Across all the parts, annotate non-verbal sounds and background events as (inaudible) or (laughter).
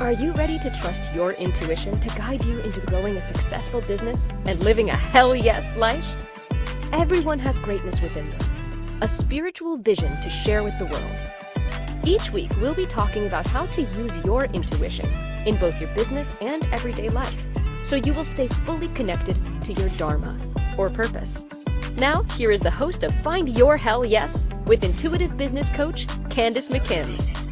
Are you ready to trust your intuition to guide you into growing a successful business and living a hell yes life? Everyone has greatness within them, a spiritual vision to share with the world. Each week, we'll be talking about how to use your intuition in both your business and everyday life so you will stay fully connected to your Dharma or purpose. Now, here is the host of Find Your Hell Yes with intuitive business coach Candace McKim.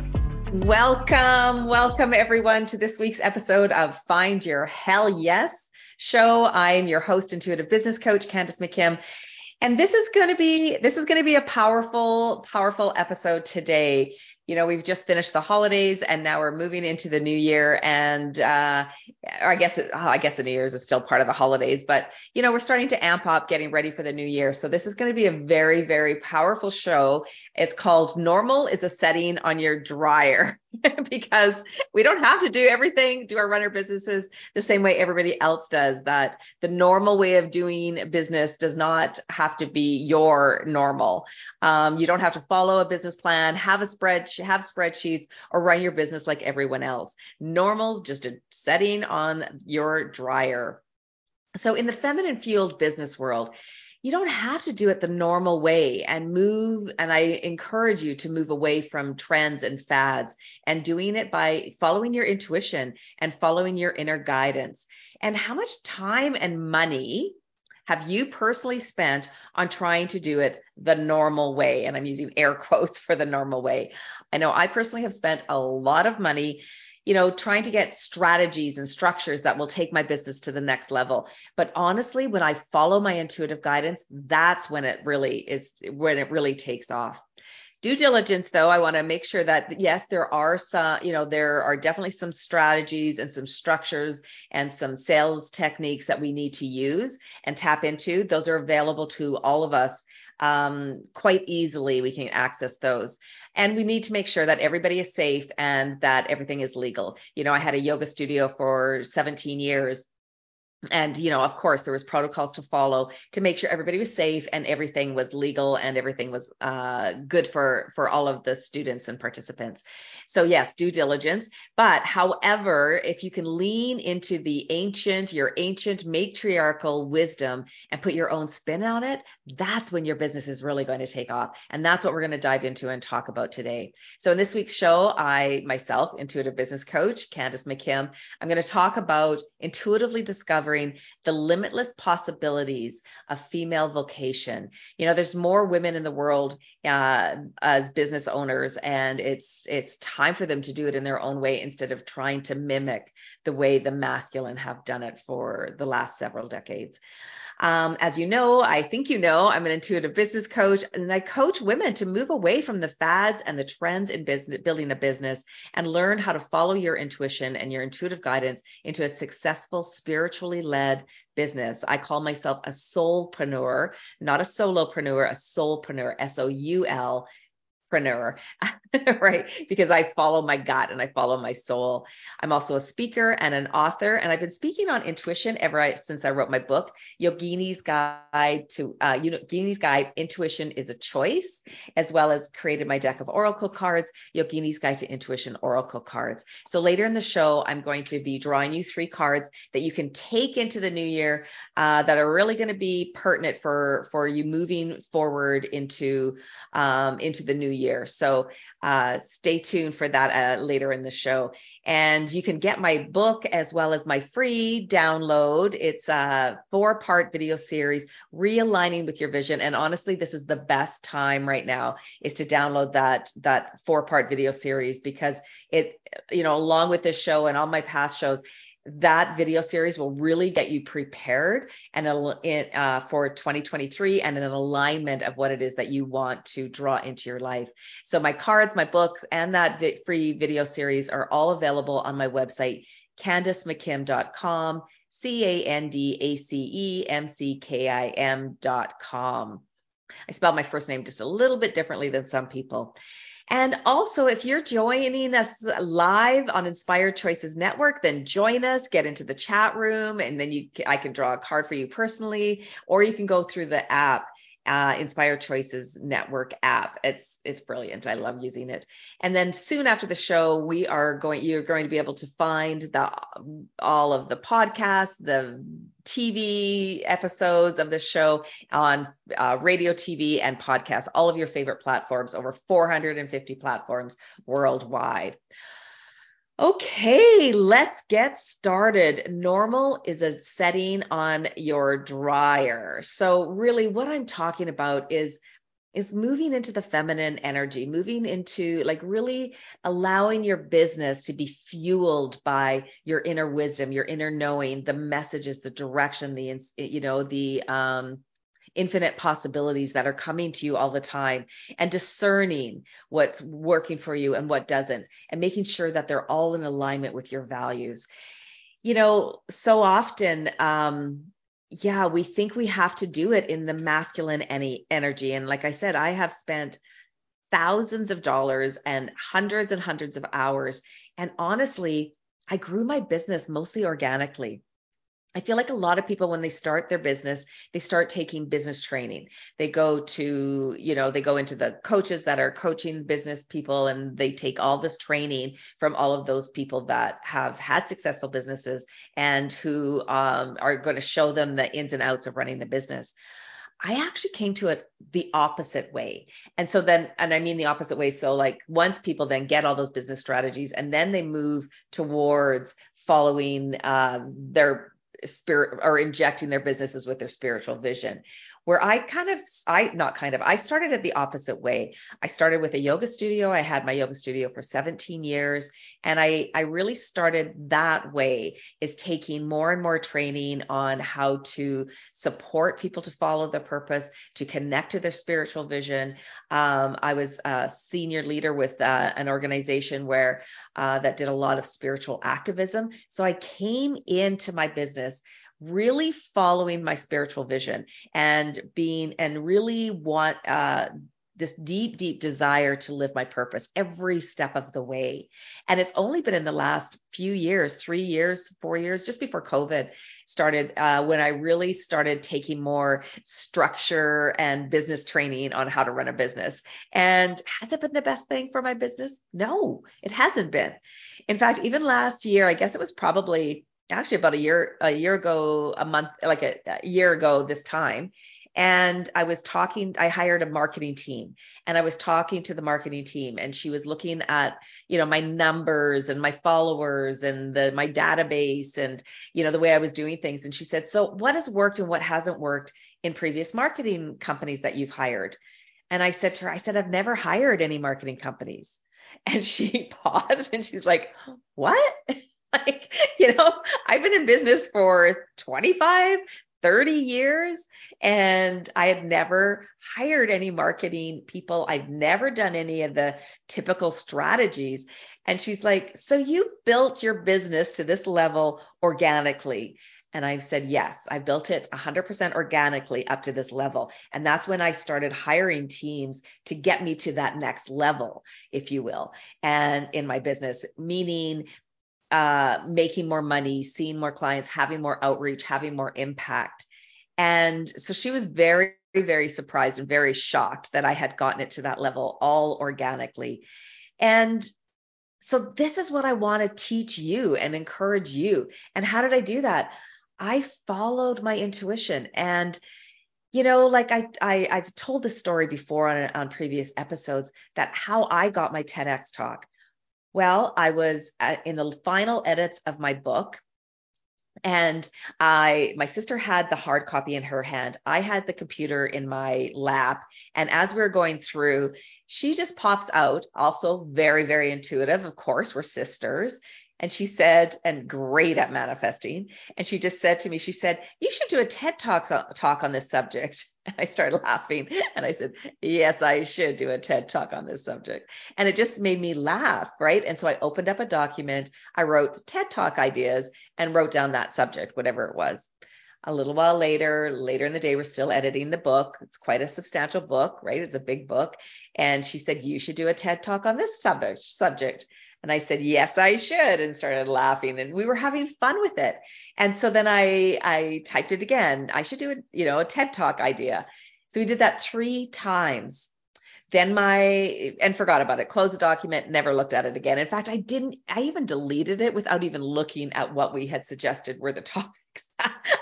Welcome, welcome everyone to this week's episode of Find Your Hell Yes show. I'm your host, intuitive business coach Candace McKim. And this is going to be this is going to be a powerful powerful episode today you know, we've just finished the holidays and now we're moving into the new year. And uh, I guess I guess the New Year's is still part of the holidays, but you know, we're starting to amp up, getting ready for the new year. So this is going to be a very, very powerful show. It's called "Normal is a Setting on Your Dryer." (laughs) because we don't have to do everything, do our runner businesses the same way everybody else does. That the normal way of doing business does not have to be your normal. Um, you don't have to follow a business plan, have a spread, have spreadsheets, or run your business like everyone else. Normal's just a setting on your dryer. So in the feminine fueled business world, you don't have to do it the normal way and move. And I encourage you to move away from trends and fads and doing it by following your intuition and following your inner guidance. And how much time and money have you personally spent on trying to do it the normal way? And I'm using air (laughs) quotes for the normal way. I know I personally have spent a lot of money you know, trying to get strategies and structures that will take my business to the next level. But honestly, when I follow my intuitive guidance, that's when it really is, when it really takes off. Due diligence, though, I want to make sure that yes, there are some, you know, there are definitely some strategies and some structures and some sales techniques that we need to use and tap into. Those are available to all of us um, quite easily. We can access those. And we need to make sure that everybody is safe and that everything is legal. You know, I had a yoga studio for 17 years and you know of course there was protocols to follow to make sure everybody was safe and everything was legal and everything was uh, good for for all of the students and participants. So yes due diligence. But however if you can lean into the ancient your ancient matriarchal wisdom and put your own spin on it that's when your business is really going to take off. And that's what we're going to dive into and talk about today. So in this week's show i myself intuitive business coach candace mckim i'm going to talk about intuitively discovering uncovering the limitless possibilities of female vocation. You know, there's more women in the world uh, as business owners, and it's it's time for them to do it in their own way instead of trying to mimic the way the masculine have done it for the last several decades. Um, as you know, I think you know, I'm an intuitive business coach and I coach women to move away from the fads and the trends in business, building a business and learn how to follow your intuition and your intuitive guidance into a successful, spiritually led business. I call myself a soulpreneur, not a solopreneur, a soulpreneur, S O U L preneur, (laughs) right? Because I follow my gut and I follow my soul. I'm also a speaker and an author, and I've been speaking on intuition ever since I wrote my book, Yogini's Guide to uh, Yogini's Guide: Intuition is a Choice, as well as created my deck of oracle cards, Yogini's Guide to Intuition Oracle cards. So later in the show, I'm going to be drawing you three cards that you can take into the new year uh, that are really going to be pertinent for for you moving forward into um, into the new year. So uh, stay tuned for that uh, later in the show. And you can get my book as well as my free download. It's a four part video series, Realigning with Your Vision. And honestly, this is the best time right now is to download that, that four part video series because it, you know, along with this show and all my past shows, that video series will really get you prepared and uh, for 2023 and an alignment of what it is that you want to draw into your life. So my cards, my books, and that vi- free video series are all available on my website, candacemckim.com, C-A-N-D-A-C-E-M-C-K-I-M.com. I spelled my first name just a little bit differently than some people. And also, if you're joining us live on Inspired Choices Network, then join us, get into the chat room, and then you I can draw a card for you personally, or you can go through the app. uh, Inspired Choices Network app. It's it's brilliant. I love using it. And then soon after the show, we are going. You're going to be able to find the all of the podcasts, the TV episodes of the show on uh, radio, TV, and podcasts. All of your favorite platforms. Over 450 platforms worldwide. Okay, let's get started. Normal is a setting on your dryer. So really what I'm talking about is is moving into the feminine energy, moving into like really allowing your business to be fueled by your inner wisdom, your inner knowing, the messages, the direction, the you know, the um infinite possibilities that are coming to you all the time and discerning what's working for you and what doesn't and making sure that they're all in alignment with your values. You know so often um yeah we think we have to do it in the masculine any energy. And like i said i have spent thousands of dollars and hundreds and hundreds of hours. And honestly i grew my business mostly organically I feel like a lot of people, when they start their business, they start taking business training. They go to, you know, they go into the coaches that are coaching business people and they take all this training from all of those people that have had successful businesses and who um, are going to show them the ins and outs of running the business. I actually came to it the opposite way. And so then, and I mean the opposite way. So, like, once people then get all those business strategies and then they move towards following uh, their spirit or injecting their businesses with their spiritual vision where I kind of, I not kind of, I started it the opposite way. I started with a yoga studio. I had my yoga studio for 17 years. And I, I really started that way is taking more and more training on how to support people to follow their purpose, to connect to their spiritual vision. Um, I was a senior leader with uh, an organization where uh, that did a lot of spiritual activism. So I came into my business really following my spiritual vision and being and really want uh, this deep, deep desire to live my purpose every step of the way. And it's only been in the last few years, three years, four years, just before COVID started, uh, when I really started taking more structure and business training on how to run a business. And has it been the best thing for my business? No, it hasn't been. In fact, even last year, I guess it was probably actually about a year a year ago a month like a, a, year ago this time. And i was talking i hired a marketing team and i was talking to the marketing team and she was looking at you know my numbers and my followers and the my database and you know the way i was doing things. And she said so what has worked and what hasn't worked in previous marketing companies that you've hired? And i said to her i said i've never hired any marketing companies. (laughs) And she (laughs) paused and she's like what (laughs) (laughs) like, you know, I've been in business for 25, 30 years and I had never hired any marketing people. I've never done any of the typical strategies. And she's like, So you've built your business to this level organically. And I've said, yes, I built it 100% organically up to this level. And that's when I started hiring teams to get me to that next level, if you will, and in my business, meaning uh, making more money, seeing more clients, having more outreach, having more impact. And so she was very, very surprised and very shocked that I had gotten it to that level all organically. And so this is what I want to teach you and encourage you. And how did I do that? I followed my intuition and you know like I, I i've told this story before on, on previous episodes that how i got my tedx talk well, I was in the final edits of my book and I my sister had the hard copy in her hand. I had the computer in my lap and as we were going through, she just pops out also very very intuitive. Of course, we're sisters. And she said, and great at manifesting. And she just said to me, she said, you should do a TED talk, uh, talk on this subject. (laughs) And I started laughing and I said, yes, I should do a TED talk on this subject. And it just made me laugh. Right. And so I opened up a document. I wrote TED talk ideas and wrote down that subject, whatever it was. A little while later, later in the day, we're still editing the book. It's quite a substantial book, right? It's a big book. And she said, you should do a TED talk on this subject subject. And I said, yes, I should, and started laughing. And we were having fun with it. And so then I I typed it again. I should do a, you know, a TED talk idea. So we did that three times. Then my, and forgot about it, closed the document, never looked at it again. In fact, I didn't, I even deleted it without even looking at what we had suggested were the (laughs) topics.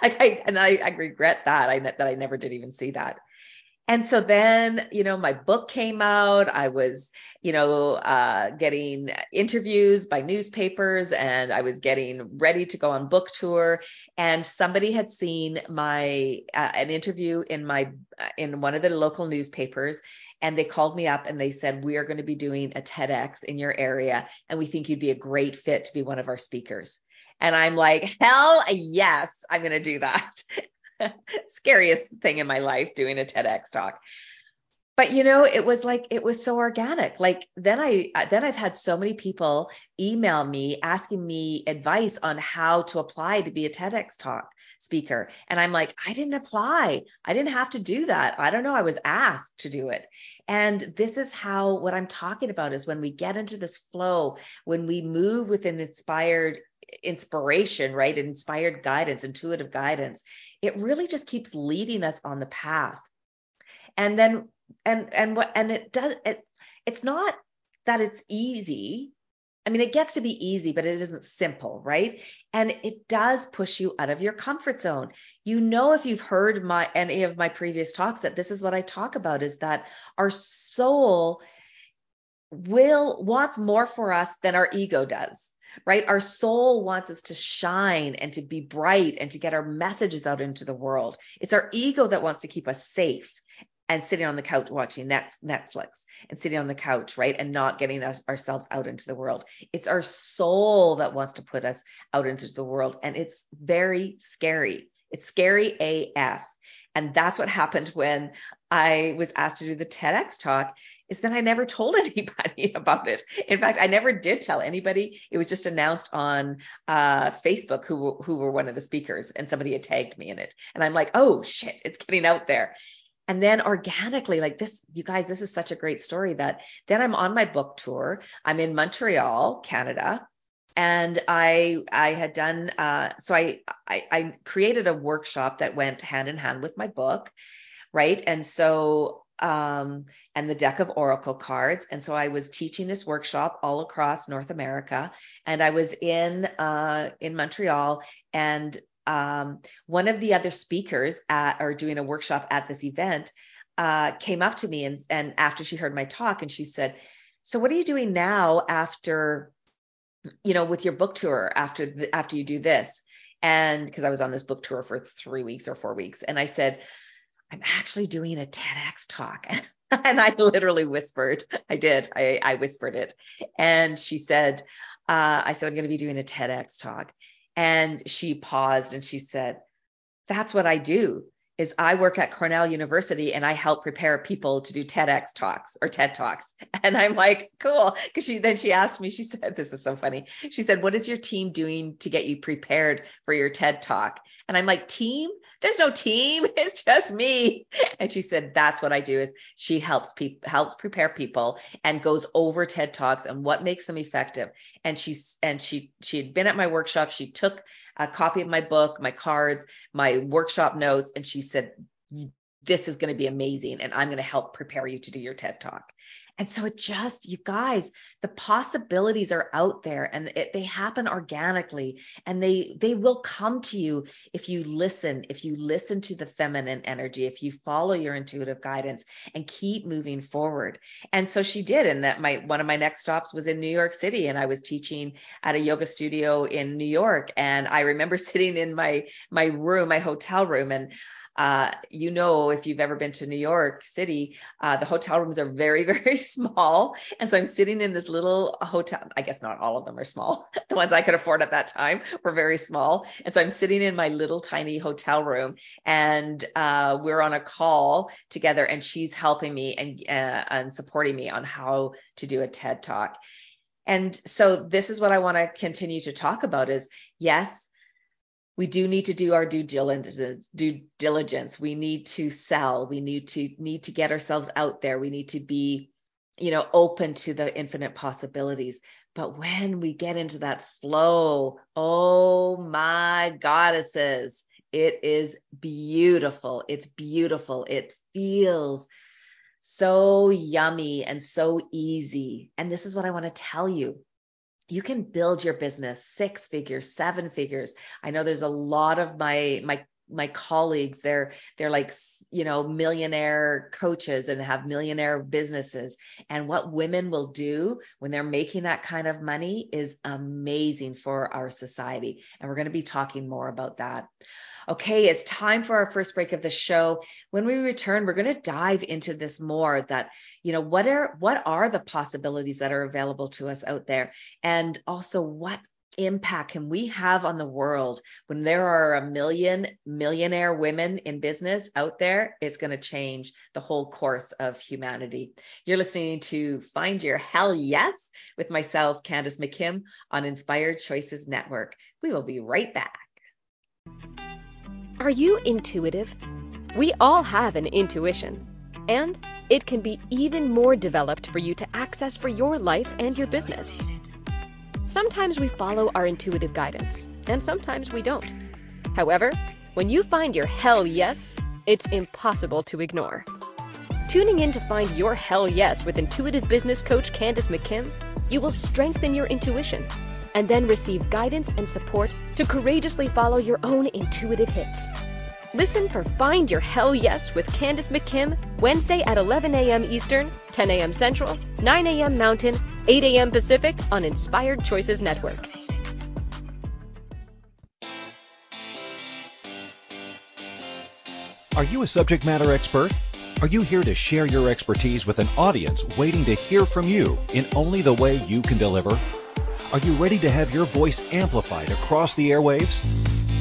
like I, and I, I regret that, I, that I never did even see that. And so then, you know, my book came out. I was, you know, uh, getting interviews by newspapers and I was getting ready to go on book tour. And somebody had seen my, uh, an interview in my, uh, in one of the local newspapers. And they called me up and they said, We are going to be doing a TEDx in your area. And we think you'd be a great fit to be one of our speakers. And I'm like, hell yes, I'm going to do that. (laughs) (laughs) scariest thing in my life doing a TEDx talk. But you know, it was like it was so organic. Like then I then I've had so many people email me asking me advice on how to apply to be a TEDx talk speaker. And I'm like, I didn't apply. I didn't have to do that. I don't know. I was asked to do it. And this is how what I'm talking about is when we get into this flow, when we move with an inspired inspiration, right? Inspired guidance, intuitive guidance, it really just keeps leading us on the path. And then and and what and it does it it's not that it's easy. I mean, it gets to be easy, but it isn't simple, right? And it does push you out of your comfort zone. You know, if you've heard my any of my previous talks, that this is what I talk about is that our soul will wants more for us than our ego does right? Our soul wants us to shine and to be bright and to get our messages out into the world. It's our ego that wants to keep us safe and sitting on the couch watching Netflix and sitting on the couch, right? And not getting us, ourselves out into the world. It's our soul that wants to put us out into the world. And it's very scary. It's scary AF. And that's what happened when I was asked to do the TEDx talk is that I never told (laughs) anybody about it. In fact, I never did tell anybody. It was just announced on uh, Facebook who who were one of the speakers, and somebody had tagged me in it. And I'm like, oh shit, it's getting out there. And then organically, like this, you guys, this is such a great story that then I'm on my book tour. I'm in Montreal, Canada. And I I had done uh, so I, I I created a workshop that went hand in hand with my book, right? And so um, and the deck of oracle cards. And so I was teaching this workshop all across North America, and I was in uh, in Montreal, and um, one of the other speakers at or doing a workshop at this event uh, came up to me and and after she heard my talk, and she said, "So what are you doing now after?" you know with your book tour after the, after you do this and because i was on this book tour for three weeks or four weeks and i said I'm actually doing a TEDx talk. (laughs) and I literally whispered, I did, I, I whispered it. And she said, uh, I said, I'm going to be doing a TEDx talk. And she paused and she said, That's what I do is I work at Cornell University and I help prepare people to do TEDx talks or TED talks. (laughs) And I'm like, cool. Cause she then she asked me, she said, this is so funny. She said, what is your team doing to get you prepared for your TED talk? And I'm like, team? There's no team. (laughs) It's just me. And she said, that's what I do is she helps people helps prepare people and goes over TED talks and what makes them effective. And she's and she she had been at my workshop. She took a copy of my book, my cards, my workshop notes, and she said, this is going to be amazing and I'm going to help prepare you to do your TED talk. And so it just, you guys, the possibilities are out there and it, they happen organically and they they will come to you if you listen, if you listen to the feminine energy, if you follow your intuitive guidance and keep moving forward. And so she did. And that my one of my next stops was in New York City and I was teaching at a yoga studio in New York. And I remember (laughs) sitting in my my room, my hotel room, and uh, you know, if you've ever been to New York City, uh, the hotel rooms are very, (laughs) very small. And so I'm sitting in this little hotel. I guess not all of them are small. (laughs) the ones I could afford at that time were very small. And so I'm sitting in my little tiny hotel room and uh, we're on a call together and she's helping me and, uh, and supporting me on how to do a TED talk. And so this is what I want to continue to talk about is yes, we do need to do our due diligence due diligence. We need to sell. We need to need to get ourselves out there. We need to be you know open to the infinite possibilities. But when we get into that flow oh my goddesses it is beautiful. It's beautiful. It feels so yummy and so easy. And this is what I want to tell you. You can build your business six figures, seven figures. I know there's a lot of my my my colleagues they're they're like you know millionaire coaches and have millionaire businesses. And what women will do when they're making that kind of money is amazing for our society. And we're going to be talking more about that. Okay it's time for our first break of the show. When we return we're going to dive into this more that you know what are what are the possibilities that are available to us out there? And also what impact can we have on the world when there are a million millionaire women in business out there? It's going to change the whole course of humanity. You're listening to Find Your Hell Yes with myself, Candace McKim, on Inspired Choices Network. We will be right back. Are you intuitive? We all have an intuition, and it can be even more developed for you to access for your life and your business. Sometimes we follow our intuitive guidance, and sometimes we don't. However, when you find your hell yes, it's impossible to ignore. Tuning in to find your hell yes with intuitive business coach Candace McKim, you will strengthen your intuition and then receive guidance and support to courageously follow your own intuitive hits. Listen for Find Your Hell Yes with Candace McKim, Wednesday at 11 a.m. Eastern, 10 a.m. Central, 9 a.m. Mountain, 8 a.m. Pacific on Inspired Choices Network. Are you a subject matter expert? Are you here to share your expertise with an audience waiting to hear from you in only the way you can deliver? Are you ready to have your voice amplified across the airwaves?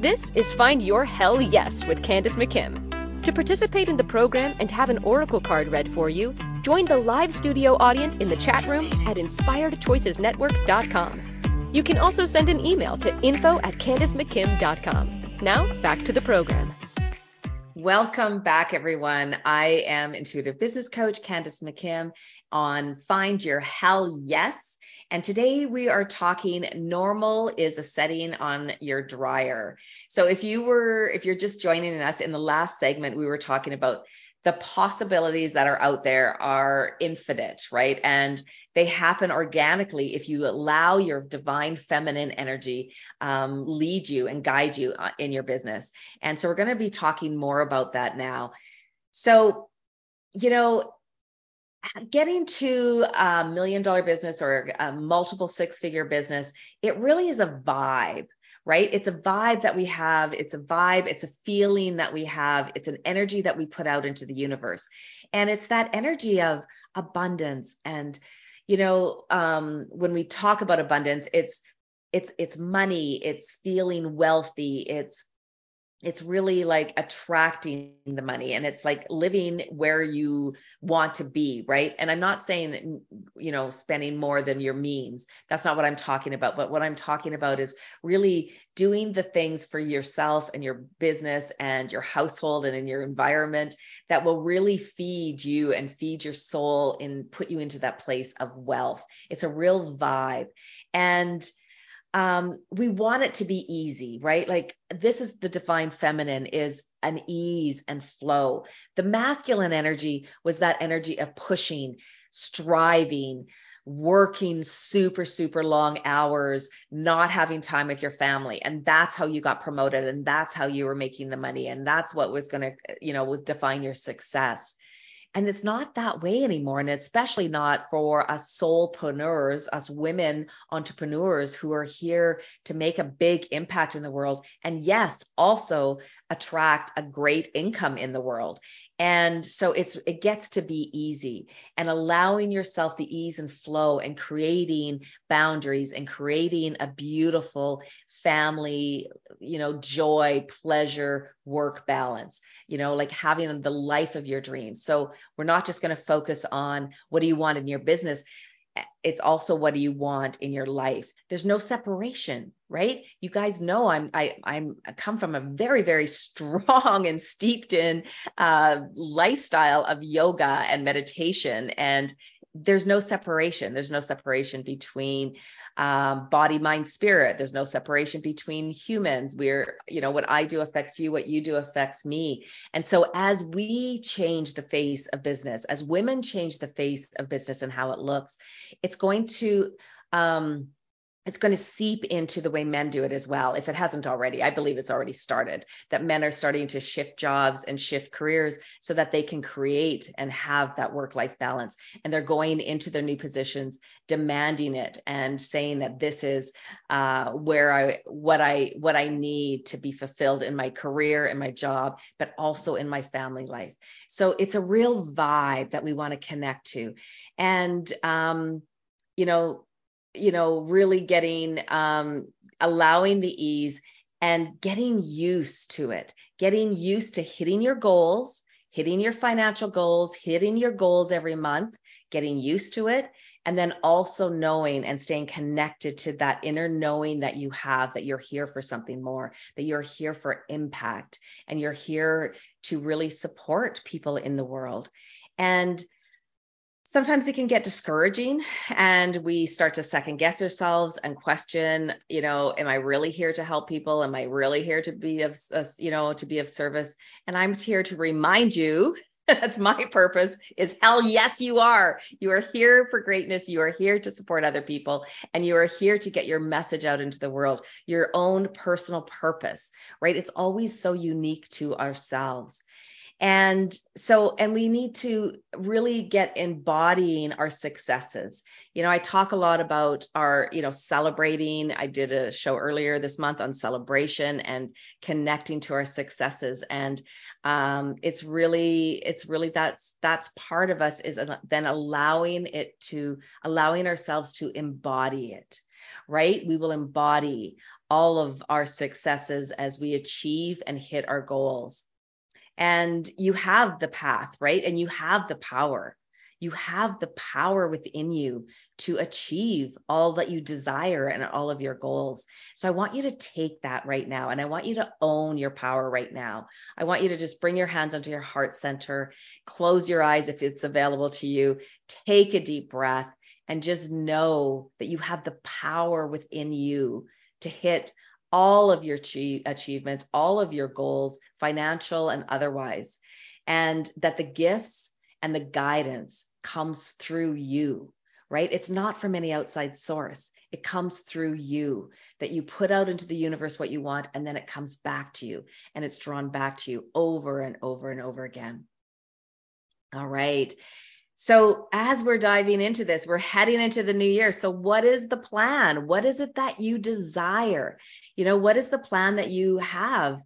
This is Find Your Hell Yes with Candace McKim. To participate in the program and have an oracle card read for you, join the live studio audience in the chat room at inspiredchoicesnetwork.com. You can also send an email to info at candacemckim.com. Now, back to the program. Welcome back, everyone. I am intuitive business coach Candace McKim on Find Your Hell Yes and today we are talking normal is a setting on your dryer. So if you were, if you're just joining us in the last segment, we were talking about the possibilities that are out there are infinite, right? And they happen organically if you allow your divine feminine energy um, lead you and guide you uh, in your business. And so we're going to be talking more about that now. So, you know, getting to a million dollar business or a multiple six figure business, it really is a vibe, right? It's a vibe that we have. It's a vibe. It's a feeling that we have. It's an energy that we put out into the universe. And it's that energy of abundance. And, you know, um, when we talk about abundance, it's, it's, it's money, it's feeling wealthy, it's it's really like attracting the money and it's like living where you want to be right? And i'm not saying you know spending more than your means. That's not what i'm talking about. But what i'm talking about is really doing the things for yourself and your business and your household and in your environment that will really feed you and feed your soul and put you into that place of wealth. It's a real vibe. And um, we want it to be easy, right? Like this is the divine feminine is an ease and flow. The masculine energy was that energy of pushing, striving, working super, super long hours, not having time with your family. And that's how you got promoted. And that's how you were making the money. And that's what was going to, you know, define your success. And it's not that way anymore. And especially not for us soulpreneurs, us women entrepreneurs who are here to make a big impact in the world. And yes, also attract a great income in the world. And so it's it gets to be easy and allowing yourself the ease and flow and creating boundaries and creating a beautiful family, you know, joy, pleasure, work balance, you know, like having the life of your dreams. So we're not just going to focus on what do you want in your business it's also what do you want in your life? There's no separation right? You guys know i'm i i'm I come from a very very strong (laughs) and steeped in uh, lifestyle of yoga and meditation. And there's no separation there's no separation between um, body, mind, spirit. There's no separation between humans. We're, you know, what I do affects you, what you do affects me. And so as we change the face of business, as women change the face of business and how it looks, it's going to, um, it's going to seep into the way men do it as well. If it hasn't already, I believe it's already started that men are starting to shift jobs and shift careers so that they can create and have that work life balance. And they're going into their new positions, demanding it and saying that this is uh, where I, what I, what I need to be fulfilled in my career and my job, but also in my family life. So it's a real vibe that we want to connect to. And, um, you know, you know, really getting, um, allowing the ease and getting used to it, getting used to hitting your goals, hitting your financial goals, hitting your goals every month, getting used to it. And then also knowing and staying connected to that inner knowing that you have that you're here for something more, that you're here for impact, and you're here to really support people in the world. And sometimes it can get discouraging and we start to second guess ourselves and question you know am i really here to help people? Am i really here to be of you know to be of service? And i'm here to remind you (laughs) that's my purpose is hell yes you are. You are here for greatness. You are here to support other people and you are here to get your message out into the world your own personal purpose right? It's always so unique to ourselves and so, and we need to really get embodying our successes. You know, I talk a lot about our, you know, celebrating. I did a show earlier this month on celebration and connecting to our successes. And um, it's really, it's really that's that's part of us is then allowing it to allowing ourselves to embody it right? We will embody all of our successes as we achieve and hit our goals and you have the path, right? And you have the power. You have the power within you to achieve all that you desire and all of your goals. So I want you to take that right now and I want you to own your power right now. I want you to just bring your hands onto your heart center, close your eyes if it's available to you, take a deep breath and just know that you have the power within you to hit all of your achievements, all of your goals, financial and otherwise, and that the gifts and the guidance comes through you, right? It's not from any outside source. It comes through you that you put out into the universe what you want, and then it comes back to you and it's drawn back to you over and over and over again. All right. So, as we're diving into this, we're heading into the new year. So, what is the plan? What is it that you desire? You know, what is the plan that you have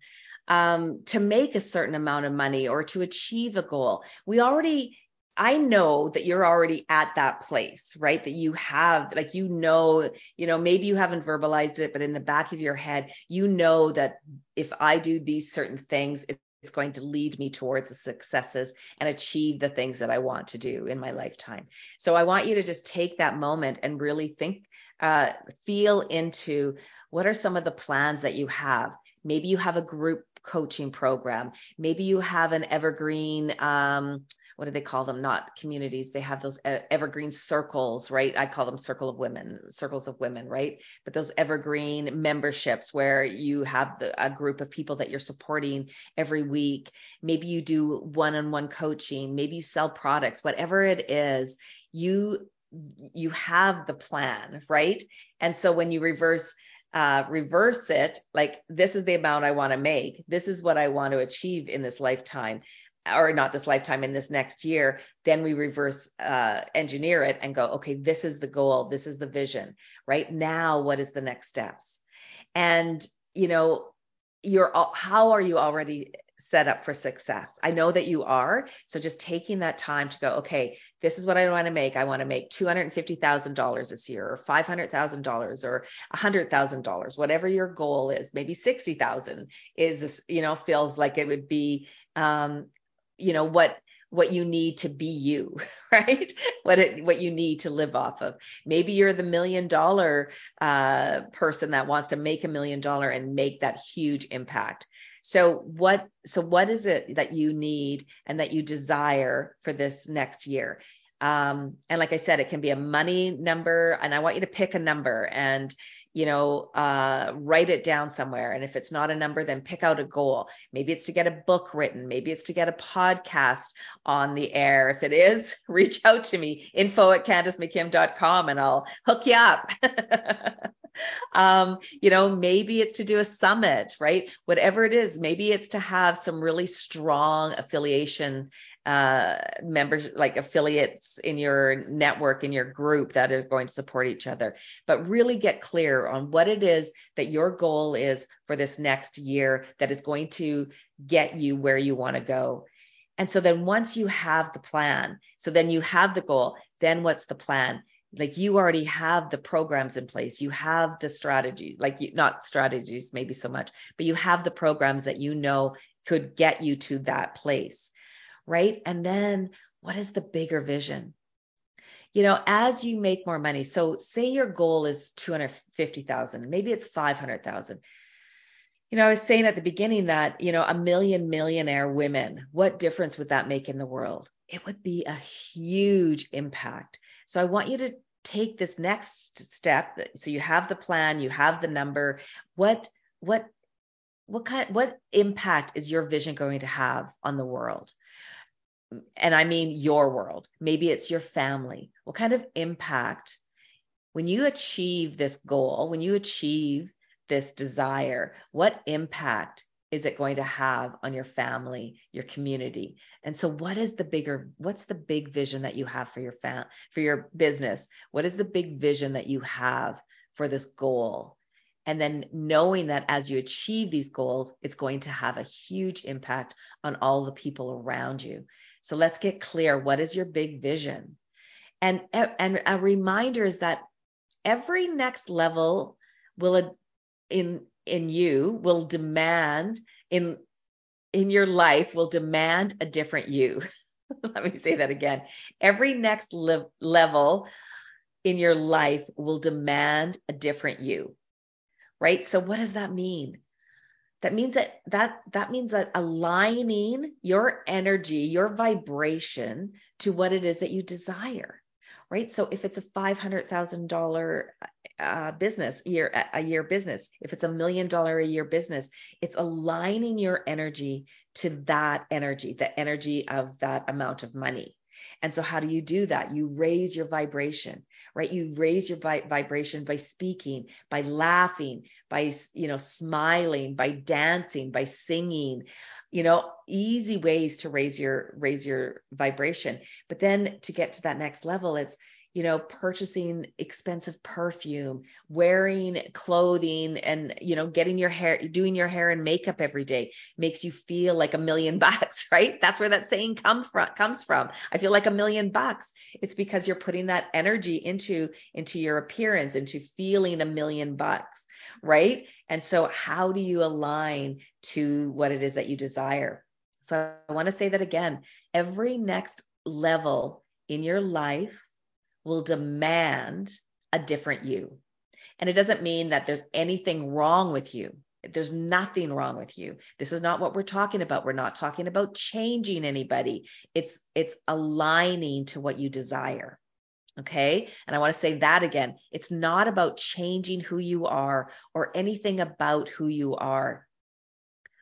um, to make a certain amount of money or to achieve a goal? We already I know that you're already at that place, right? That you have, like, you know, you know, maybe you haven't verbalized it, but in the back of your head, you know that if I do these certain things, it's going to lead me towards the successes and achieve the things that I want to do in my lifetime. So I want you to just take that moment and really think, uh, feel into what are some of the plans that you have? Maybe you have a group coaching program. Maybe you have an evergreen, um, what do they call them? Not communities. They have those evergreen circles, right? I call them circle of women, circles of women, right? But those evergreen memberships where you have the, a group of people that you're supporting every week. Maybe you do one-on-one coaching. Maybe you sell products. Whatever it is, you you have the plan, right? And so when you reverse uh, reverse it like this is the amount I want to make. This is what I want to achieve in this lifetime or not this lifetime in this next year then we reverse uh, engineer it and go okay this is the goal this is the vision right now what is the next steps and you know you're how are you already set up for success. I know that you are. So just taking that time to go, okay, this is what I want to make. I want to make $250,000 this year or $500,000 or $100,000, whatever your goal is. Maybe 60,000 is, you know, feels like it would be, um, you know, what what you need to be you, (laughs) right? What it what you need to live off of. Maybe you're the million dollar uh, person that wants to make a million dollar and make that huge impact. So what so what is it that you need and that you desire for this next year? Um, and like I said, it can be a money number, and I want you to pick a number and you know, uh, write it down somewhere. And if it's not a number, then pick out a goal. Maybe it's to get a book written. Maybe it's to get a podcast on the air. If it is, (laughs) reach out to me, info at CandaceMcKim.com, and I'll hook you up. (laughs) um, you know, maybe it's to do a summit, right? Whatever it is, maybe it's to have some really strong affiliation uh, members, like affiliates in your network, in your group that are going to support each other. But really get clear on what it is that your goal is for this next year that is going to get you where you want to go. And so then once you have the plan, so then you have the goal, then what's the plan? Like you already have the programs in place, you have the strategy, like you, not strategies maybe so much, but you have the programs that you know could get you to that place right? And then what is the bigger vision? You know, as you make more money, so say your goal is 250,000, maybe it's 500,000. You know, I was saying at the beginning that, you know, a million millionaire women, what difference would that make in the world? It would be a huge impact. So I want you to take this next step. So you have the plan, you have the number. What what what kind what impact is your vision going to have on the world? And I mean your world, maybe it's your family. What kind of impact when you achieve this goal, when you achieve this desire, what impact is it going to have on your family, your community? And so what is the bigger what's the big vision that you have for your fam for your business? What is the big vision that you have for this goal? And then knowing that as you achieve these goals, it's going to have a huge impact on all the people around you. So let's get clear. What is your big vision? And, and a reminder is that every next level will in in you will demand in in your life will demand a different you. (laughs) Let me say that again. Every next le- level in your life will demand a different you. Right? So what does that mean? That means that that that means that aligning your energy your vibration to what it is that you desire right? So if it's a $500000 uh, business year a year business if it's a million dollar a year business it's aligning your energy to that energy the energy of that amount of money. And so how do you do that? You raise your vibration, right? You raise your vi- vibration by speaking, by laughing, by you know smiling, by dancing, by singing, you know, easy ways to raise your raise your vibration. But then to get to that next level, it's you know, purchasing expensive perfume, wearing clothing and, you know, getting your hair, doing your hair and makeup every day makes you feel like a million (laughs) bucks, right? That's where that saying come from, comes from. I feel like a million bucks. It's because you're putting that energy into, into your appearance, into feeling a million bucks, right? And so how do you align to what it is that you desire? So I want to say that again, every next level in your life will demand a different you. And it doesn't mean that there's anything wrong with you. There's nothing wrong with you. This is not what we're talking about. We're not talking about changing anybody. It's it's aligning to what you desire. Okay? And I want to say that again. It's not about changing who you are or anything about who you are.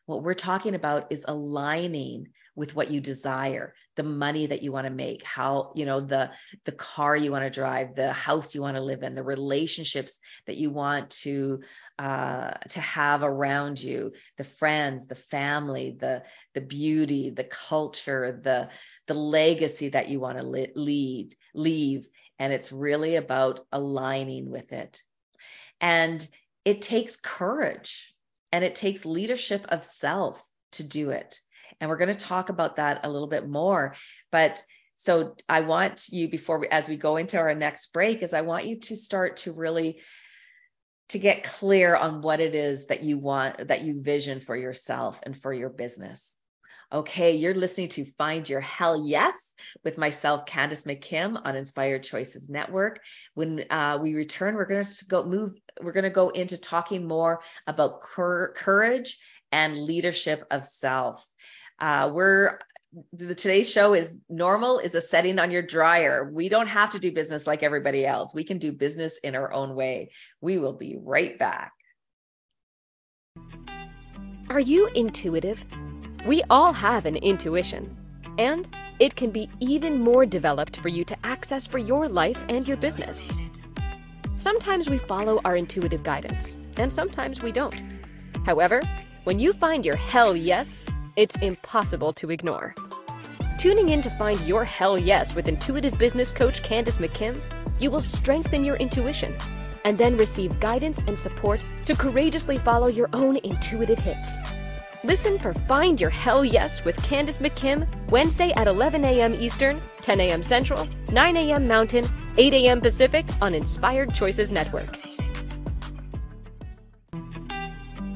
What we're talking about is aligning with what you desire the money that you want to make how you know the the car you want to drive the house you want to live in the relationships that you want to uh, to have around you the friends the family the the beauty the culture the the legacy that you want to li- lead leave. And it's really about aligning with it. And it takes courage and it takes leadership of self to do it And we're going to talk about that a little bit more. But so I want you before we, as we go into our next break, is I want you to start to really to get clear on what it is that you want, that you vision for yourself and for your business. Okay, you're listening to Find Your Hell Yes with myself, Candace McKim on Inspired Choices Network. When uh, we return, we're going to go move. We're going to go into talking more about cur- courage and leadership of self. Uh, we're the today's show is normal is a setting on your dryer. We don't have to do business like everybody else. We can do business in our own way. We will be right back. Are you intuitive? We all have an intuition, and it can be even more developed for you to access for your life and your business. Sometimes we follow our intuitive guidance, and sometimes we don't. However, when you find your hell yes, it's impossible to ignore. Tuning in to find your hell yes with intuitive business coach Candace McKim, you will strengthen your intuition and then receive guidance and support to courageously follow your own intuitive hits. Listen for Find Your Hell Yes with Candace McKim, Wednesday at 11 a.m. Eastern, 10 a.m. Central, 9 a.m. Mountain, 8 a.m. Pacific on Inspired Choices Network.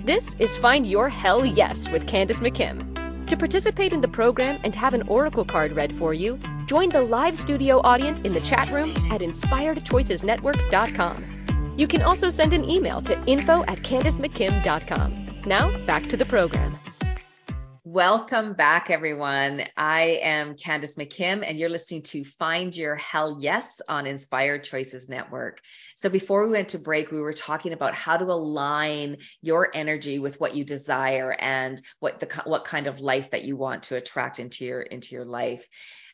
This is Find Your Hell Yes with Candace McKim. To participate in the program and have an oracle card read for you, join the live studio audience in the chat room at inspiredchoicesnetwork.com. You can also send an email to info at candacemckim.com. Now, back to the program. Welcome back, everyone. I am Candace McKim, and you're listening to Find Your Hell Yes on Inspired Choices Network. So, before we went to break, we were talking about how to align your energy with what you desire and what the what kind of life that you want to attract into your into your life.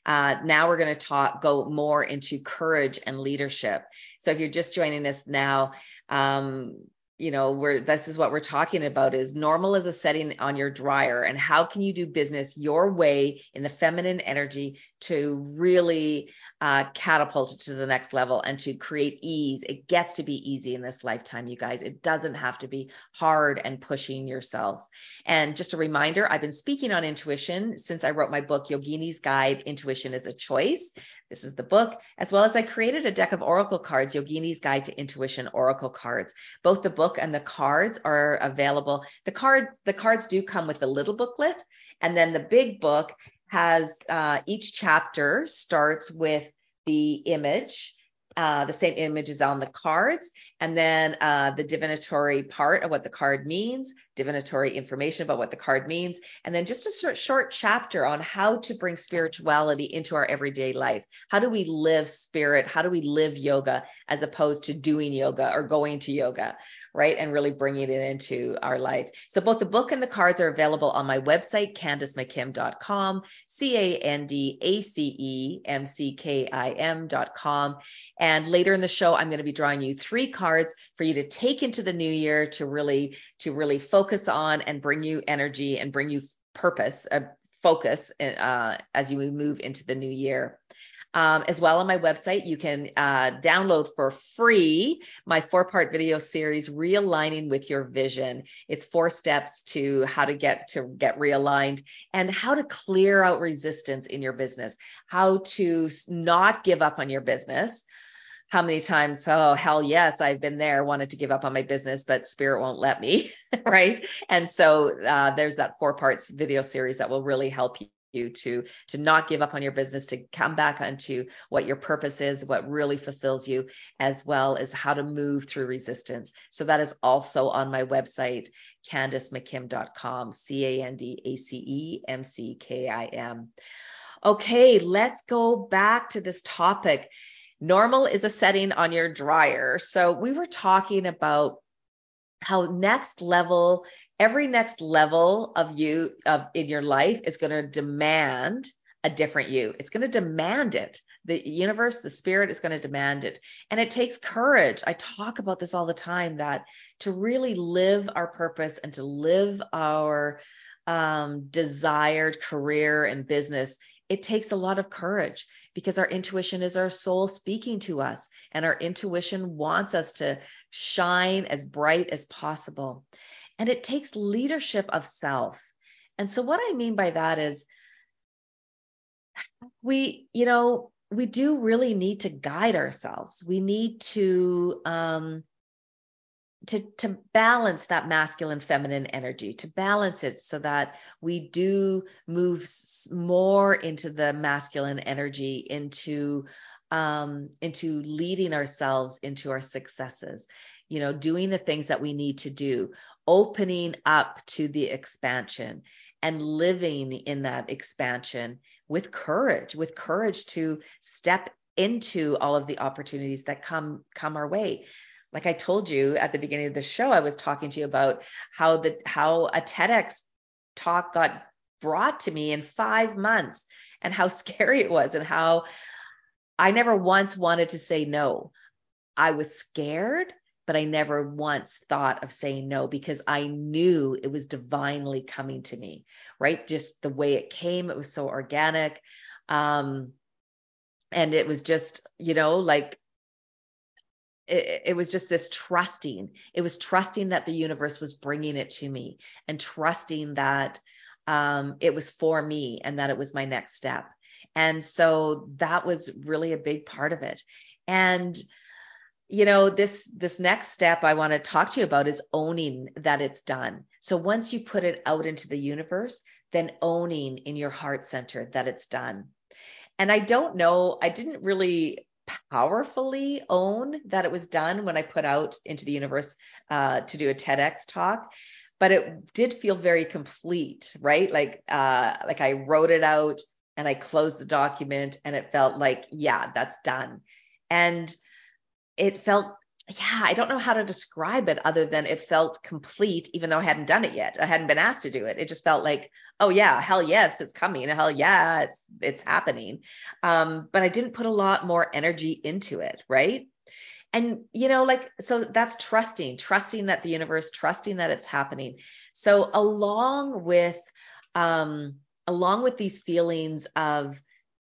Uh, now we're going to talk go more into courage and leadership. So, if you're just joining us now, um, you know where this is what we're talking about is normal as a setting on your dryer and how can you do business your way in the feminine energy to really uh, catapult it to the next level and to create ease it gets to be easy in this lifetime you guys it doesn't have to be hard and pushing yourselves and just a reminder i've been speaking on intuition since i wrote my book yogini's guide intuition is a choice this is the book, as well as I created a deck of oracle cards, Yogini's Guide to Intuition Oracle cards. Both the book and the cards are available. The card, the cards do come with a little booklet, and then the big book has uh, each chapter starts with the image uh, the same image is on the cards, and then uh, the divinatory part of what the card means, divinatory information about what the card means, and then just a short, short chapter on how to bring spirituality into our everyday life. How do we live spirit? How do we live yoga as opposed to doing yoga or going to yoga? Right? And really bringing it into our life. So both the book and the cards are available on my website, candacemckim.com, C A N D A C E M C K I M.com. And later in the show, I'm going to be drawing you three cards for you to take into the new year to really, to really focus on and bring you energy and bring you purpose, uh, focus uh, as you move into the new year. Um, as well on my website, you can uh, download for free my four part video series, Realigning with Your Vision. It's four steps to how to get to get realigned and how to clear out resistance in your business, how to not give up on your business. How many times, oh, hell yes, I've been there, wanted to give up on my business, but spirit won't let me, (laughs) right? And so uh, there's that four parts video series that will really help you to to not give up on your business to come back onto what your purpose is what really fulfills you as well as how to move through resistance. So that is also on my website candacemckim.com c-a-n-d-a-c-e-m-c-k-i-m okay let's go back to this topic. Normal is a setting on your dryer. So we were talking about how next level every next level of you of in your life is going to demand a different you. It's going to demand it. The universe, the spirit is going to demand it. And it takes courage. I talk about this all the time that to really live our purpose and to live our um, desired career and business, it takes a lot of courage because our intuition is our soul speaking to us. And our intuition wants us to shine as bright as possible. And it takes leadership of self. And so what I mean by that is we, you know, we do really need to guide ourselves. We need to um to to balance that masculine feminine energy, to balance it so that we do move more into the masculine energy into um into leading ourselves into our successes. You know, doing the things that we need to do, opening up to the expansion and living in that expansion with courage, with courage to step into all of the opportunities that come come our way. Like I told you at the beginning of the show, I was talking to you about how the how a TEDx talk got brought to me in 5 months and how (laughs) scary it was and how I never once wanted to say no. I was scared, but I never once thought of saying no because I knew it was divinely coming to me, right? Just the way it came, it was so organic. Um, and it was just, you know, like it, it, was just this trusting. It was trusting that the universe was bringing it to me and trusting that um, it was for me and that it was my next step. And so that was really a big part of it. And you know this this next step i want to talk to you about is owning that it's done. So once you put it out into the universe then owning in your heart center that it's done. And i don't know i didn't really powerfully own that it was done when i put out into the universe uh, to do a tedx talk but it did feel very complete right? Like uh, like i wrote it out and i closed the document and it felt like yeah that's done. And it felt yeah, I don't know how to describe it other than it felt complete, even though I hadn't done it yet. I hadn't been asked to do it. It just felt like, oh yeah, hell yes, it's coming. Hell yeah, it's it's happening. Um, but I didn't put a lot more energy into it, right? And you know, like so that's trusting, trusting that the universe, trusting that it's happening. So along with um, along with these feelings of,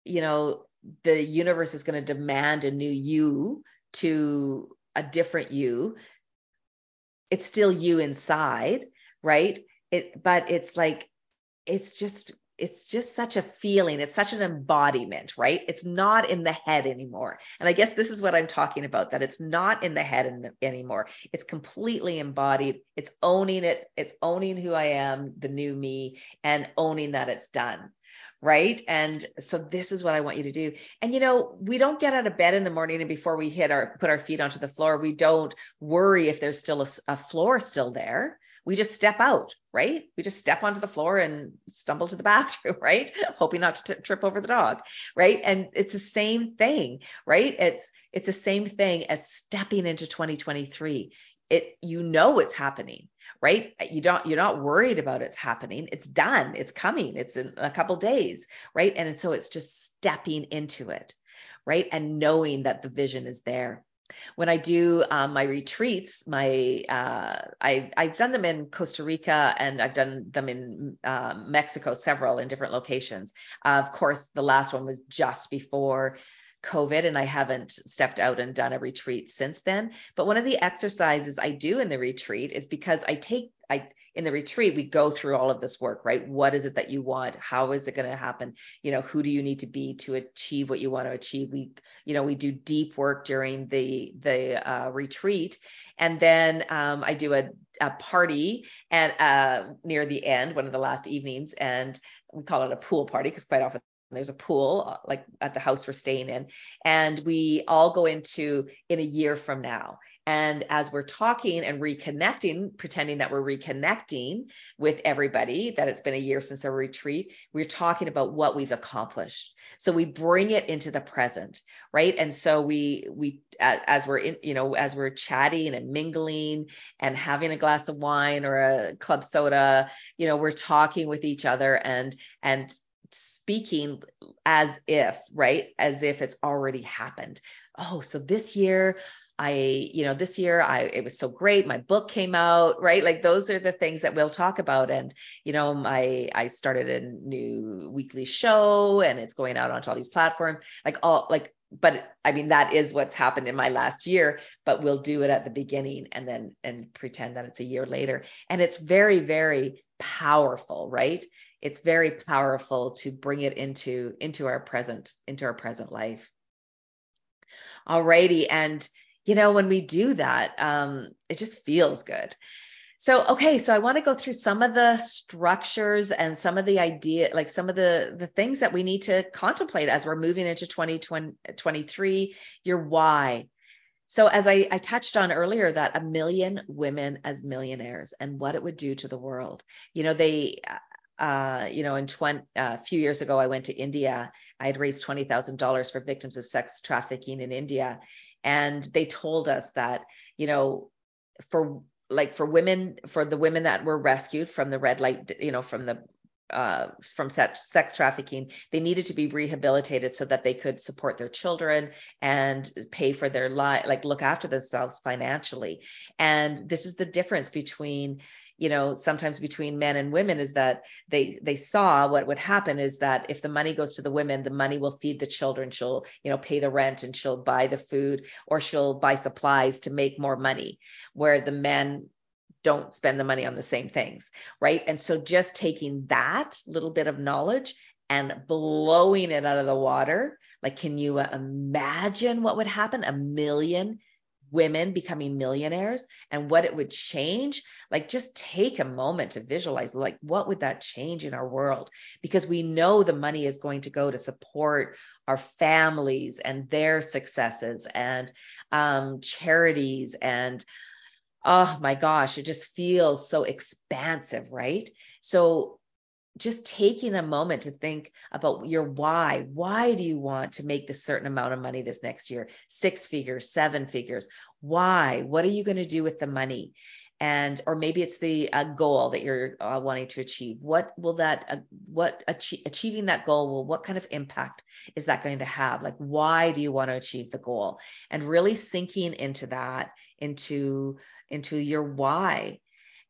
you know, the universe is going to demand a new you to a different you. It's still you inside right? It but it's like it's just it's just such a feeling. It's such an embodiment right? It's not in the head anymore. And i guess this is what i'm talking about that it's not in the head anymore. It's completely embodied. It's owning it. It's owning who i am the new me and owning that it's done right? And so this is what I want you to do. And you know, we don't get out of bed in the morning and before we hit our put our feet onto the floor, we don't worry if there's still a, a floor still there. We just step out, right? We just step onto the floor and stumble to the (laughs) bathroom, right? Hoping not to t- trip over the dog, right? And it's the same thing, right? It's it's the same thing as stepping into 2023. It you know it's happening right? You don't you're not worried about it's happening. It's done. It's coming. It's in a couple days right? And so it's just stepping into it right? And knowing that the vision is there. When I do um, my retreats, my uh, I, I've done them in Costa Rica and I've done them in uh, Mexico, several in different locations. Uh, of course, the last one was just before COVID and I haven't stepped out and done a retreat since then. But one of the exercises I do in the retreat is because I take I in the retreat we go through all of this work, right? What is it that you want? How is it going to happen? You know, who do you need to be to achieve what you want to achieve? We you know, we do deep work during the the uh, retreat and then um, I do a, a party and uh, near the end, one of the last evenings, and we call it a pool party because quite often there's a pool uh, like at the house we're staying in and we all go into in a year from now. And as we're talking and reconnecting pretending that we're reconnecting with everybody that it's been a year since our retreat we're talking about what we've accomplished. So we bring it into the present right? And so we we as we're in you know as we're chatting and mingling and having a glass of wine or a club soda you know we're talking with each other and and speaking as if, right? As if it's already happened. Oh, so this year I, you know, this year I it was so great. My book came out, right? Like those are the things that we'll talk about. And, you know, my I started a new weekly show and it's going out onto all these platforms. Like all like, but I mean that is what's happened in my last year, but we'll do it at the beginning and then and pretend that it's a year later. And it's very, very powerful, right? It's very powerful to bring it into into our present into our present life. Alrighty and you know when we do that um it just feels good. So okay so i want to go through some of the structures and some of the idea like some of the the things that we need to contemplate as we're moving into 2023 your why. So as I, I, touched on earlier that a million women as millionaires and what it would do to the world. You know they uh, you know, in 20, uh, a few years ago, I went to India. I had raised $20,000 for victims of sex trafficking in India. And they told us that, you know, for like for women, for the women that were rescued from the red light, you know, from the uh, from sex, sex trafficking, they needed to be rehabilitated so that they could support their children and pay for their life, like look after themselves financially. And this is the difference between you know sometimes between men and women is that they they saw what would happen is that if the money goes to the women the money will feed the children. She'll you know pay the rent and she'll buy the food or she'll buy supplies to make more money where the men don't spend the money on the same things right? And so just taking that little bit of knowledge and blowing it out of the water like can you imagine what would happen? A million women becoming millionaires and what it would change like just take a moment to visualize like what would that change in our world? Because we know the money is going to go to support our families and their successes and um, charities and oh my gosh it just feels so expansive right? So just taking a moment to think about your why. Why do you want to make this certain amount of money this next year? Six figures, seven figures. Why? What are you going to do with the money? And or maybe it's the uh, goal that you're uh, wanting to achieve. What will that? Uh, what achieving that goal will? What kind of impact is that going to have? Like, why do you want to achieve the goal? And really sinking into that, into into your why,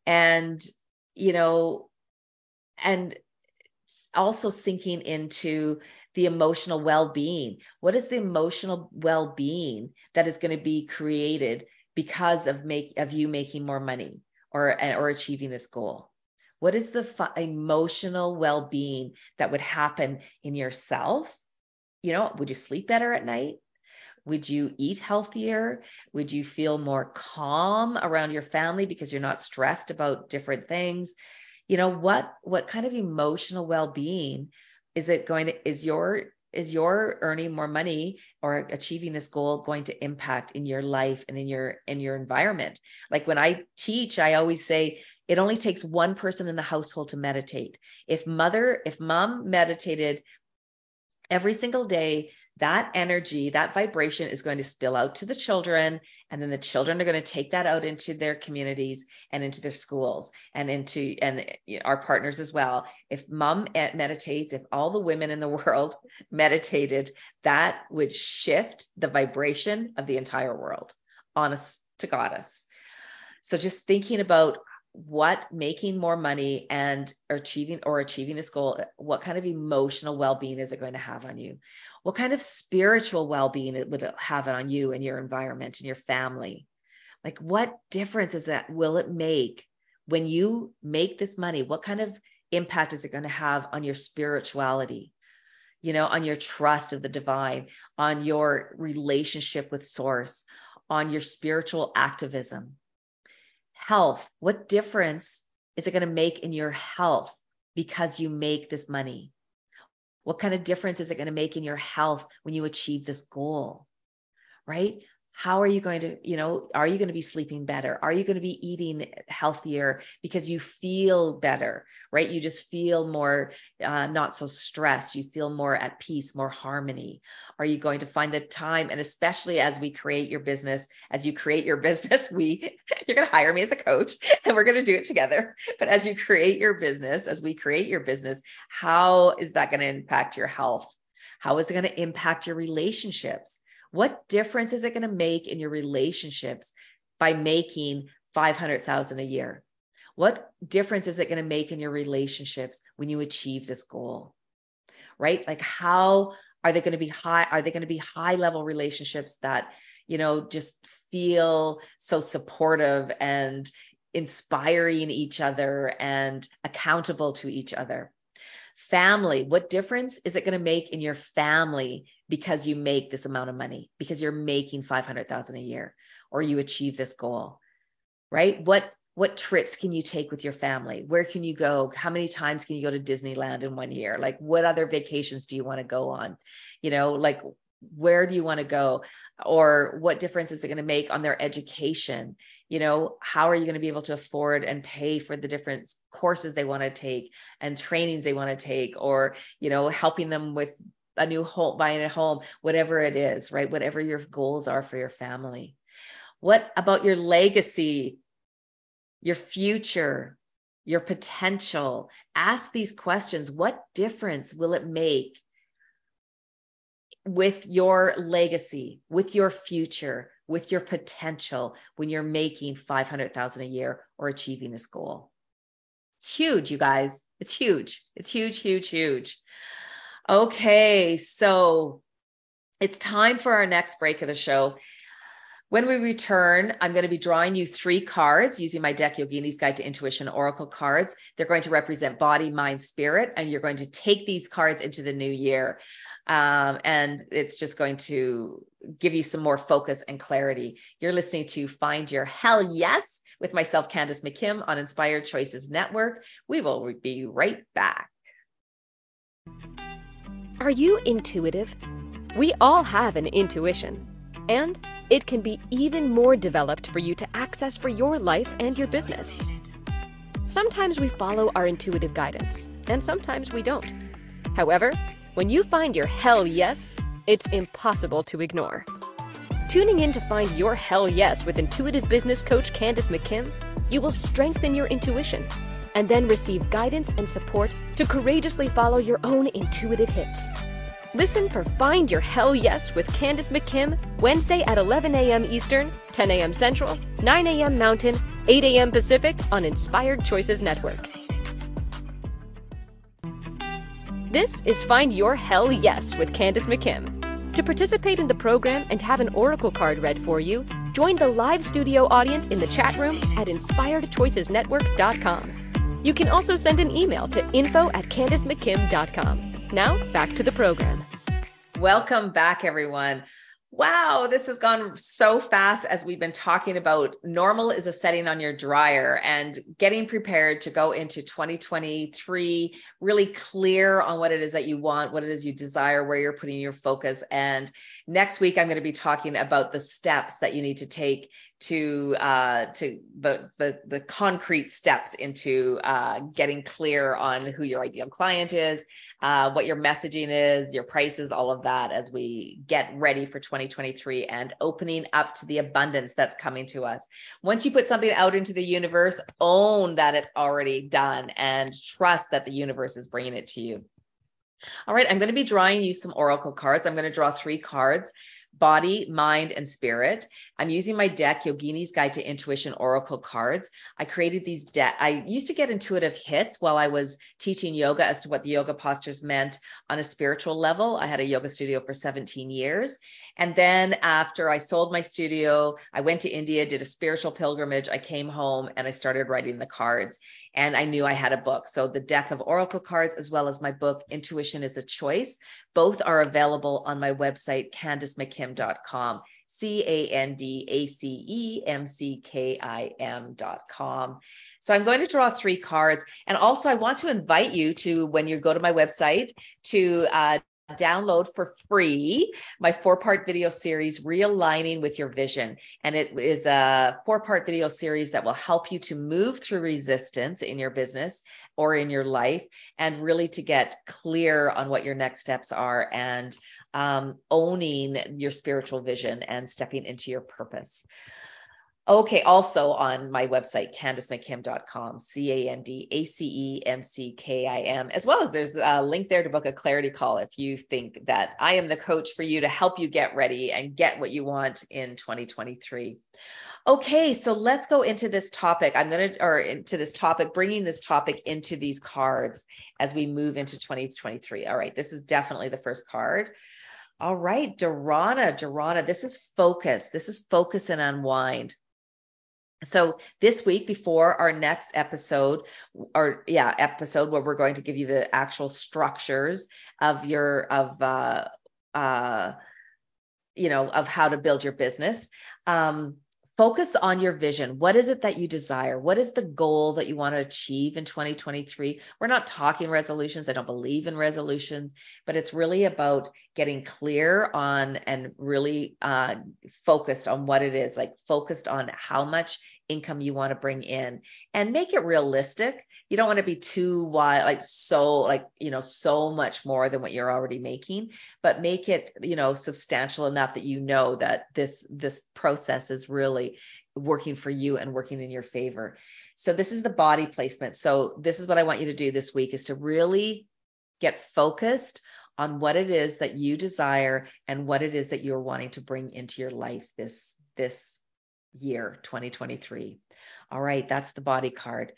and you know and also sinking into the emotional well-being what is the emotional well-being that is going to be created because of make of you making more money or or achieving this goal what is the emotional well-being that would happen in yourself you know would you sleep better at night would you eat healthier? Would you feel more calm around your family because you're not stressed about different things? You know what what kind of emotional well-being is it going to is your is your earning more money or achieving this goal going to impact in your life and in your in your environment? Like when i teach i always say it only takes one person in the household to meditate. If mother if mom meditated every single day that energy, that vibration is going to spill out to the children. And then the children are going to take that out into their communities and into their schools and into and our partners as well. If mom eh, meditates, if all the women in the (laughs) world meditated, that would shift the vibration of the entire world, honest to goddess. So just thinking about what making more money and achieving or achieving this goal, what kind of emotional well-being is it going to have on you? what kind of spiritual well-being it would have on you and your environment and your family? Like what difference is that will it make when you make this money? What kind of impact is it going to have on your spirituality? You know on your trust of the divine on your relationship with source on your spiritual activism health what difference is it going to make in your health because you make this money what kind of difference is it going to make in your health when you achieve this goal? Right? How are you going to you know are you going to be sleeping better? Are you going to be eating healthier because you feel better right? You just feel more uh, not so stressed. You feel more at peace more harmony. Are you going to find the time and especially as we create your business as you create your (laughs) business we you're going to hire me as a coach and we're going to do it together. But as you create your business as we create your business how is that going to impact your health? How is it going to impact your relationships what difference is it going to make in your relationships by making 500,000 a year? What difference is it going to make in your relationships when you achieve this goal? Right? Like how are they going to be high are they going to be high level relationships that, you know, just feel so supportive and inspiring each other and accountable to each other? Family, what difference is it going to make in your family because you make this amount of money, because you're making 500,000 a year or you achieve this goal? Right? What what trips can you take with your family? Where can you go? How many times can you go to Disneyland in one year? Like what other vacations do you want to go on? You know, like where do you want to go? Or what difference is it going to make on their education? You know, how are you going to be able to afford and pay for the different courses they want to take and trainings they want to take, or, you know, helping them with a new home, buying a home, whatever it is, right? Whatever your goals are for your family. What about your legacy? your future, your potential. Ask these questions. What difference will it make with your legacy, with your future, with your potential when you're making 500,000 a year or achieving this goal? It's huge, you guys. It's huge. It's huge, huge, huge. Okay, so it's time for our next break of the show. When we return, I'm going to be drawing you three cards using my deck Yogini's Guide to Intuition Oracle cards. They're going to represent body, mind, spirit, and you're going to take these cards into the new year. Um, and it's just going to give you some more focus and clarity. You're listening to Find Your Hell Yes with myself, Candace McKim, on Inspired Choices Network. We will be right back. Are you intuitive? We all have an intuition. And it can be even more developed for you to access for your life and your business. Sometimes we follow our intuitive guidance, and sometimes we don't. However, when you find your hell yes, it's impossible to ignore. Tuning in to find your hell yes with intuitive business coach Candace McKim, you will strengthen your intuition and then receive guidance and support to courageously follow your own intuitive hits. Listen for Find Your Hell Yes with Candace McKim, Wednesday at 11 a.m. Eastern, 10 a.m. Central, 9 a.m. Mountain, 8 a.m. Pacific on Inspired Choices Network. This is Find Your Hell Yes with Candace McKim. To participate in the program and have an oracle card read for you, join the live studio audience in the chat room at inspiredchoicesnetwork.com. You can also send an email to info at candacemckim.com. Now, back to the program. Welcome back, everyone. Wow, this has gone so fast as we've been talking about normal is a setting on your dryer and getting prepared to go into 2023 really clear on what it is that you want, what it is you desire, where you're putting your focus. And next week, I'm going to be talking about the steps that you need to take to uh, to the, the the concrete steps into uh, getting clear on who your ideal client is, uh, what your messaging is, your prices, all of that as we get ready for 2023 and opening up to the abundance that's coming to us. Once you put something out into the universe, own that it's already done and trust that the universe is bringing it to you. All right, I'm going to be drawing you some oracle cards. I'm going to draw three cards body, mind, and spirit. I'm using my deck, Yogini's Guide to Intuition Oracle cards. I created these deck. I used to get intuitive hits while I was teaching yoga as to what the yoga postures meant on a spiritual level. I had a yoga studio for 17 years. And then after I sold my studio, I went to India, did a spiritual pilgrimage. I came home and I started writing the cards. And I knew I had a book. So the deck of oracle cards, as well as my book, Intuition is a Choice, both are available on my website, candacemckim.com. C A N D A C E M C K I M.com. So I'm going to draw three cards. And also, I want to invite you to, when you go to my website, to uh, download for free my four part video series, Realigning with Your Vision. And it is a four part video series that will help you to move through resistance in your business or in your life and really to get clear on what your next steps are and um, owning your spiritual vision and stepping into your purpose. Okay, also on my website, candacemckim.com, C A N D A C E M C K I M, as well as there's a link there to book a clarity call if you think that I am the coach for you to help you get ready and get what you want in 2023. Okay, so let's go into this topic. I'm going to, or into this topic, bringing this topic into these cards as we move into 2023. All right, this is definitely the first card. All right, Dharana, Dharana, this is focus. This is focus and unwind. So this week before our next episode or yeah, episode where we're going to give you the actual structures of your of uh uh you know of how to build your business. Um focus on your vision. What is it that you desire? What is the goal that you want to achieve in 2023? We're not talking resolutions. I don't believe in resolutions, but it's really about getting clear on and really uh, focused on what it is, like focused on how much income you want to bring in and make it realistic. You don't want to be too wide, like so, like, you know, so much more than what you're already making, but make it, you know, substantial enough that you know that this, this process is really working for you and working in your favor. So this is the body placement. So this is what I want you to do this week is to really get focused on what it is that you desire and what it is that you're wanting to bring into your life this this year 2023. All right, that's the body card.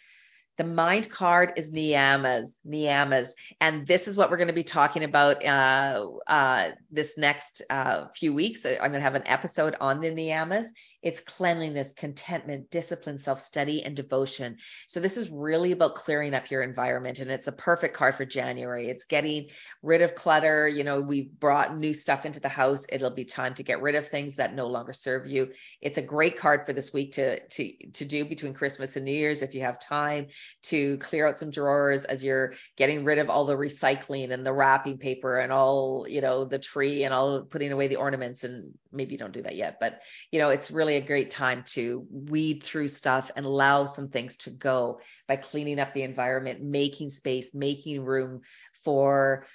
The mind card is niyamas, niyamas, and this is what we're going to be talking about uh, uh, this next uh, few weeks. I'm going to have an episode on the niyamas. It's cleanliness, contentment, discipline, self study, and devotion. So, this is really about clearing up your environment. And it's a perfect card for January. It's getting rid of clutter. You know, we've brought new stuff into the house. It'll be time to get rid of things that no longer serve you. It's a great card for this week to, to, to do between Christmas and New Year's if you have time to clear out some drawers as you're getting rid of all the recycling and the wrapping paper and all, you know, the tree and all putting away the ornaments. And maybe you don't do that yet, but, you know, it's really really a great time to weed through stuff and allow some things to go by cleaning up the environment, making space, making room for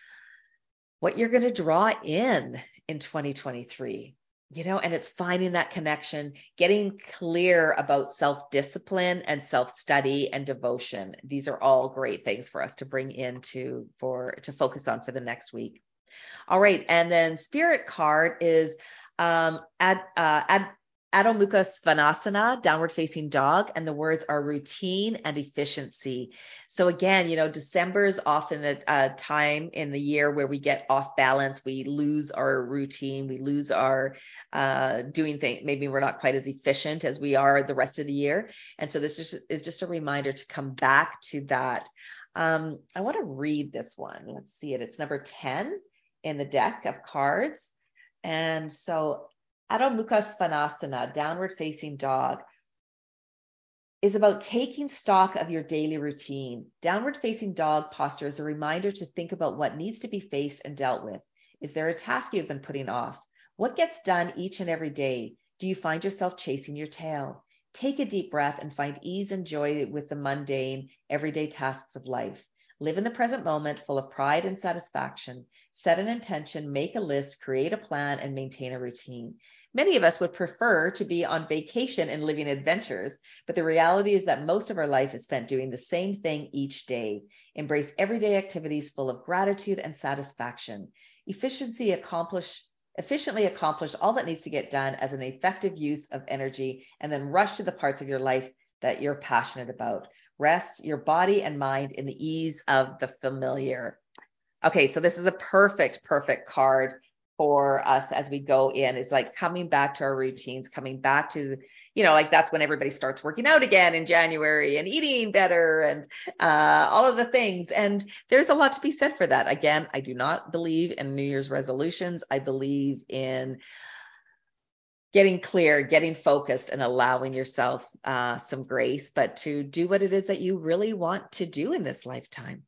what you're going to draw in in 2023 you know? And it's finding that connection getting clear about self discipline and self study and devotion. These are all great things for us to bring into for to focus on for the next week. All right and then spirit card is um ad, uh, ad Adho Mukha Svanasana, downward facing dog, and the words are routine and efficiency. So again, you know, December is often a, a, time in the year where we get off balance. We lose our routine. We lose our uh, doing things. Maybe we're not quite as efficient as we are the rest of the year. And so this is, is just a reminder to come back to that. Um, I want to read this one. Let's see it. It's number 10 in the deck of cards. And so Adho Mukha Svanasana, downward facing dog, is about taking stock of your daily routine. Downward facing dog posture is a reminder to think about what needs to be faced and dealt with. Is there a task you've been putting off? What gets done each and every day? Do you find yourself chasing your tail? Take a deep breath and find ease and joy with the mundane, everyday tasks of life. Live in the present moment full of pride and satisfaction. Set an intention, make a list, create a plan, and maintain a routine. Many of us would prefer to be on vacation and living adventures, but the reality is that most of our life is spent doing the same thing each day. Embrace everyday activities full of gratitude and satisfaction. Efficiency accomplish efficiently accomplish all that needs to get done as an effective use of energy and then rush to the parts of your life that you're passionate about. Rest your body and mind in the ease of the familiar. Okay, so this is a perfect, perfect card for us as we go in is like coming back to our routines, coming back to, you know, like that's when everybody starts working out again in January and eating better and uh, all of the things. And there's a lot to be said for that. Again, I do not believe in New Year's resolutions. I believe in getting clear, getting focused, and allowing yourself uh, some grace, but to do what it is that you really want to do in this lifetime.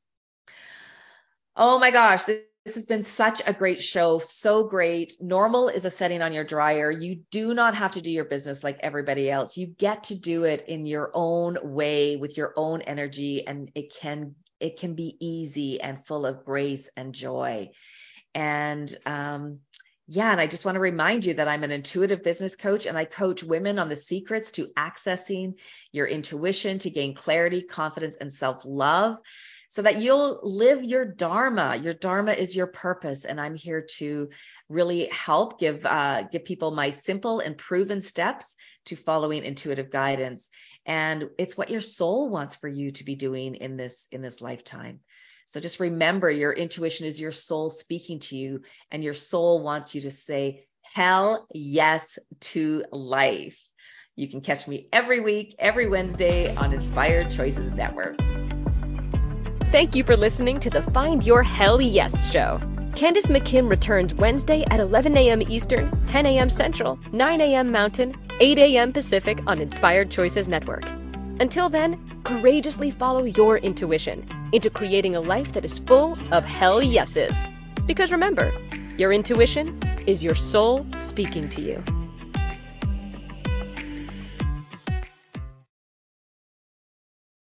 Oh my gosh, this has been such a great show. So great. Normal is a setting on your dryer. You do not have to do your business like everybody else. You get to do it in your own way with your own energy and it can it can be easy and full of grace and joy. And um yeah, and I just want to remind you that I'm an intuitive business coach and I coach women on the secrets to accessing your intuition to gain clarity, confidence, and self love so that you'll live your dharma. Your dharma is your purpose, and I'm here to really help give uh, give people my simple and proven steps to following intuitive guidance. And it's what your soul wants for you to be doing in this in this lifetime. So just remember, your intuition is your soul speaking to you, and your soul wants you to say hell yes to life. You can catch me every week, every Wednesday on Inspired Choices Network. Thank you for listening to the Find Your Hell Yes show. Candace McKim returns Wednesday at 11 a.m. Eastern, 10 a.m. Central, 9 a.m. Mountain, 8 a.m. Pacific on Inspired Choices Network. Until then, courageously follow your intuition into creating a life that is full of hell yeses. Because remember, your intuition is your soul speaking to you.